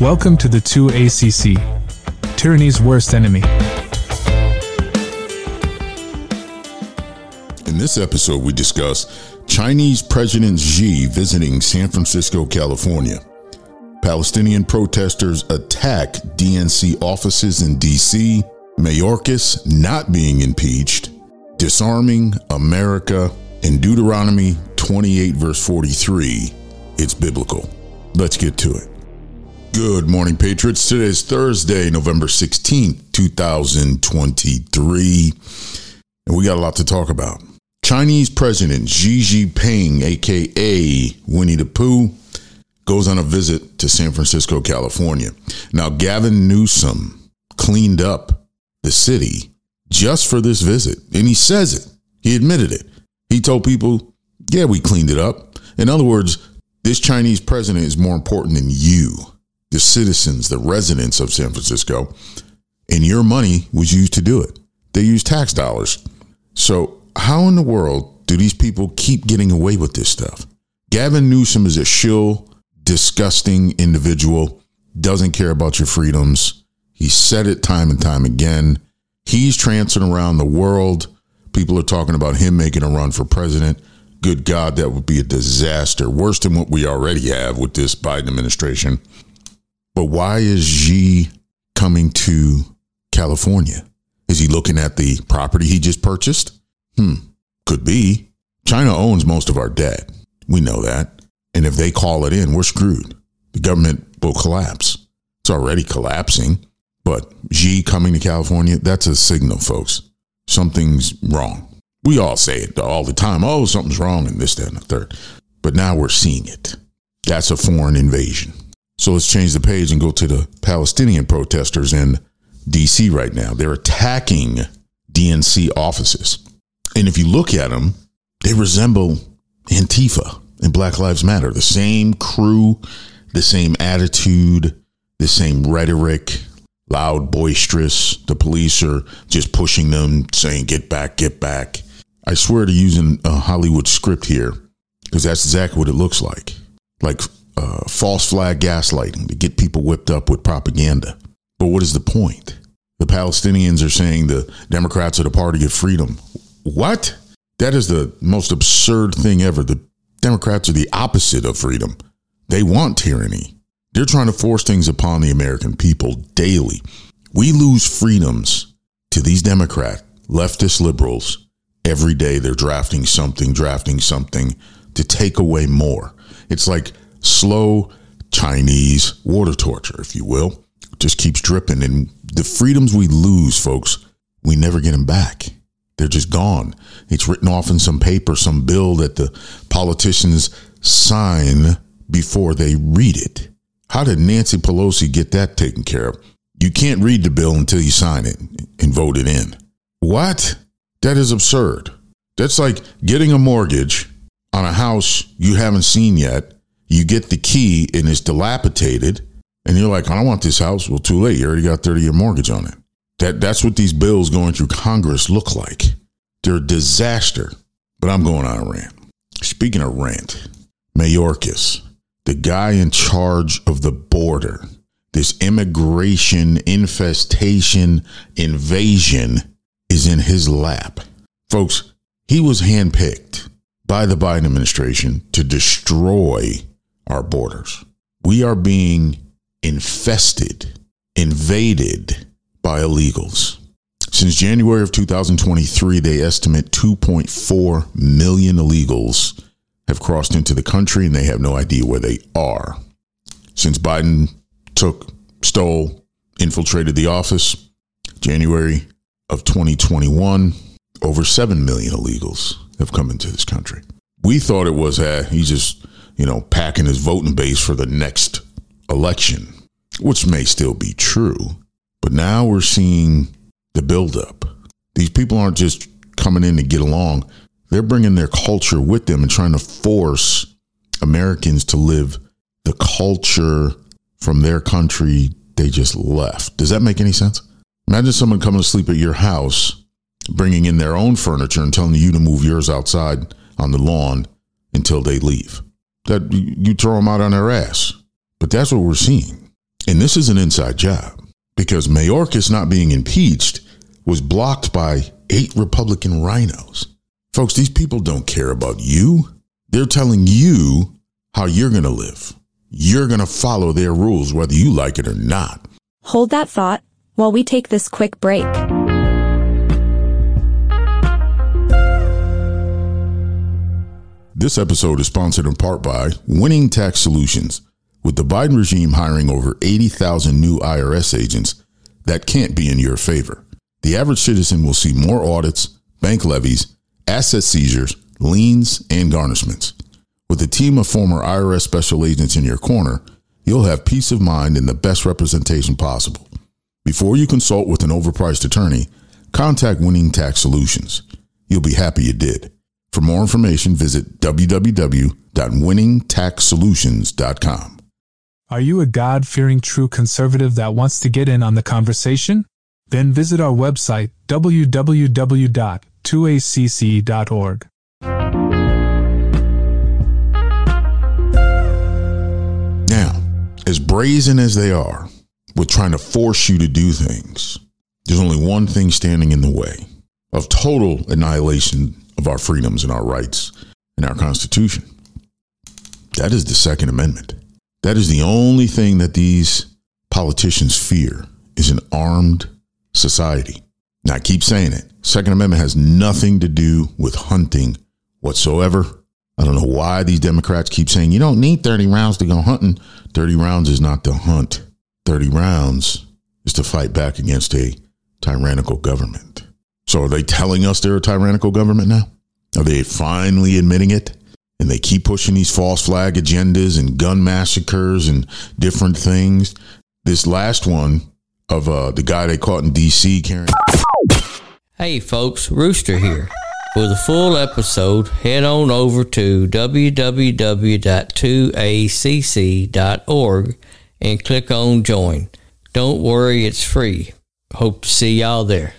Welcome to the 2ACC, Tyranny's Worst Enemy. In this episode, we discuss Chinese President Xi visiting San Francisco, California. Palestinian protesters attack DNC offices in D.C., Mayorkas not being impeached, disarming America, and Deuteronomy 28, verse 43. It's biblical. Let's get to it. Good morning, Patriots. Today is Thursday, November 16th, 2023, and we got a lot to talk about. Chinese President Xi Jinping, aka Winnie the Pooh, goes on a visit to San Francisco, California. Now, Gavin Newsom cleaned up the city just for this visit, and he says it. He admitted it. He told people, Yeah, we cleaned it up. In other words, this Chinese president is more important than you the citizens, the residents of San Francisco, and your money was used to do it. They used tax dollars. So, how in the world do these people keep getting away with this stuff? Gavin Newsom is a shill, disgusting individual, doesn't care about your freedoms. He said it time and time again. He's trancing around the world. People are talking about him making a run for president. Good God, that would be a disaster, worse than what we already have with this Biden administration. But why is Xi coming to California? Is he looking at the property he just purchased? Hmm, could be. China owns most of our debt. We know that. And if they call it in, we're screwed. The government will collapse. It's already collapsing. But Xi coming to California, that's a signal, folks. Something's wrong. We all say it all the time. Oh, something's wrong and this, that, and the third. But now we're seeing it. That's a foreign invasion. So let's change the page and go to the Palestinian protesters in DC right now. They're attacking DNC offices. And if you look at them, they resemble Antifa and Black Lives Matter. The same crew, the same attitude, the same rhetoric, loud, boisterous. The police are just pushing them, saying, get back, get back. I swear to using a Hollywood script here, because that's exactly what it looks like. Like uh, false flag gaslighting to get people whipped up with propaganda. But what is the point? The Palestinians are saying the Democrats are the party of freedom. What? That is the most absurd thing ever. The Democrats are the opposite of freedom. They want tyranny. They're trying to force things upon the American people daily. We lose freedoms to these Democrat, leftist liberals. Every day they're drafting something, drafting something to take away more. It's like slow Chinese water torture, if you will. Just keeps dripping. And the freedoms we lose, folks, we never get them back. They're just gone. It's written off in some paper, some bill that the politicians sign before they read it. How did Nancy Pelosi get that taken care of? You can't read the bill until you sign it and vote it in. What? That is absurd. That's like getting a mortgage on a house you haven't seen yet you get the key and it's dilapidated, and you're like, I don't want this house. Well, too late. You already got 30 year mortgage on it. That that's what these bills going through Congress look like. They're a disaster. But I'm going on a rant. Speaking of rant, Mayorkas, the guy in charge of the border, this immigration infestation invasion is in his lap. Folks, he was handpicked by the Biden administration to destroy our borders. We are being infested, invaded by illegals. Since January of 2023, they estimate 2.4 million illegals have crossed into the country and they have no idea where they are. Since Biden took, stole, infiltrated the office, January of 2021, over 7 million illegals have come into this country. We thought it was, uh, he just you know, packing his voting base for the next election, which may still be true. But now we're seeing the buildup. These people aren't just coming in to get along, they're bringing their culture with them and trying to force Americans to live the culture from their country they just left. Does that make any sense? Imagine someone coming to sleep at your house, bringing in their own furniture and telling you to move yours outside on the lawn until they leave. that you throw them out on their ass. But that's what we're seeing. And this is an inside job because Mayorkas not being impeached was blocked by eight Republican rhinos. Folks, these people don't care about you. They're telling you how you're going to live. You're going to follow their rules, whether you like it or not. Hold that thought while we take this quick break. This episode is sponsored in part by Winning Tax Solutions. With the Biden regime hiring over 80,000 new IRS agents, that can't be in your favor. The average citizen will see more audits, bank levies, asset seizures, liens, and garnishments. With a team of former IRS special agents in your corner, you'll have peace of mind and the best representation possible. Before you consult with an overpriced attorney, contact Winning Tax Solutions. You'll be happy you did. For more information, visit www.winningtaxsolutions.com. Are you a God fearing true conservative that wants to get in on the conversation? Then visit our website, www.2acc.org. Now, as brazen as they are with trying to force you to do things, there's only one thing standing in the way of total annihilation of our freedoms and our rights and our Constitution. That is the Second Amendment. That is the only thing that these politicians fear is an armed society. Now I keep saying it. Second Amendment has nothing to do with hunting whatsoever. I don't know why these Democrats keep saying you don't need 30 rounds to go hunting. 30 rounds is not to hunt. 30 rounds is to fight back against a tyrannical government. So are they telling us they're a tyrannical government now? Are they finally admitting it? And they keep pushing these false flag agendas and gun massacres and different things. This last one of uh, the guy they caught in D.C. carrying. Hey folks, Rooster here. For the full episode, head on over to www.2acc.org and click on join. Don't worry, it's free. Hope to see y'all there.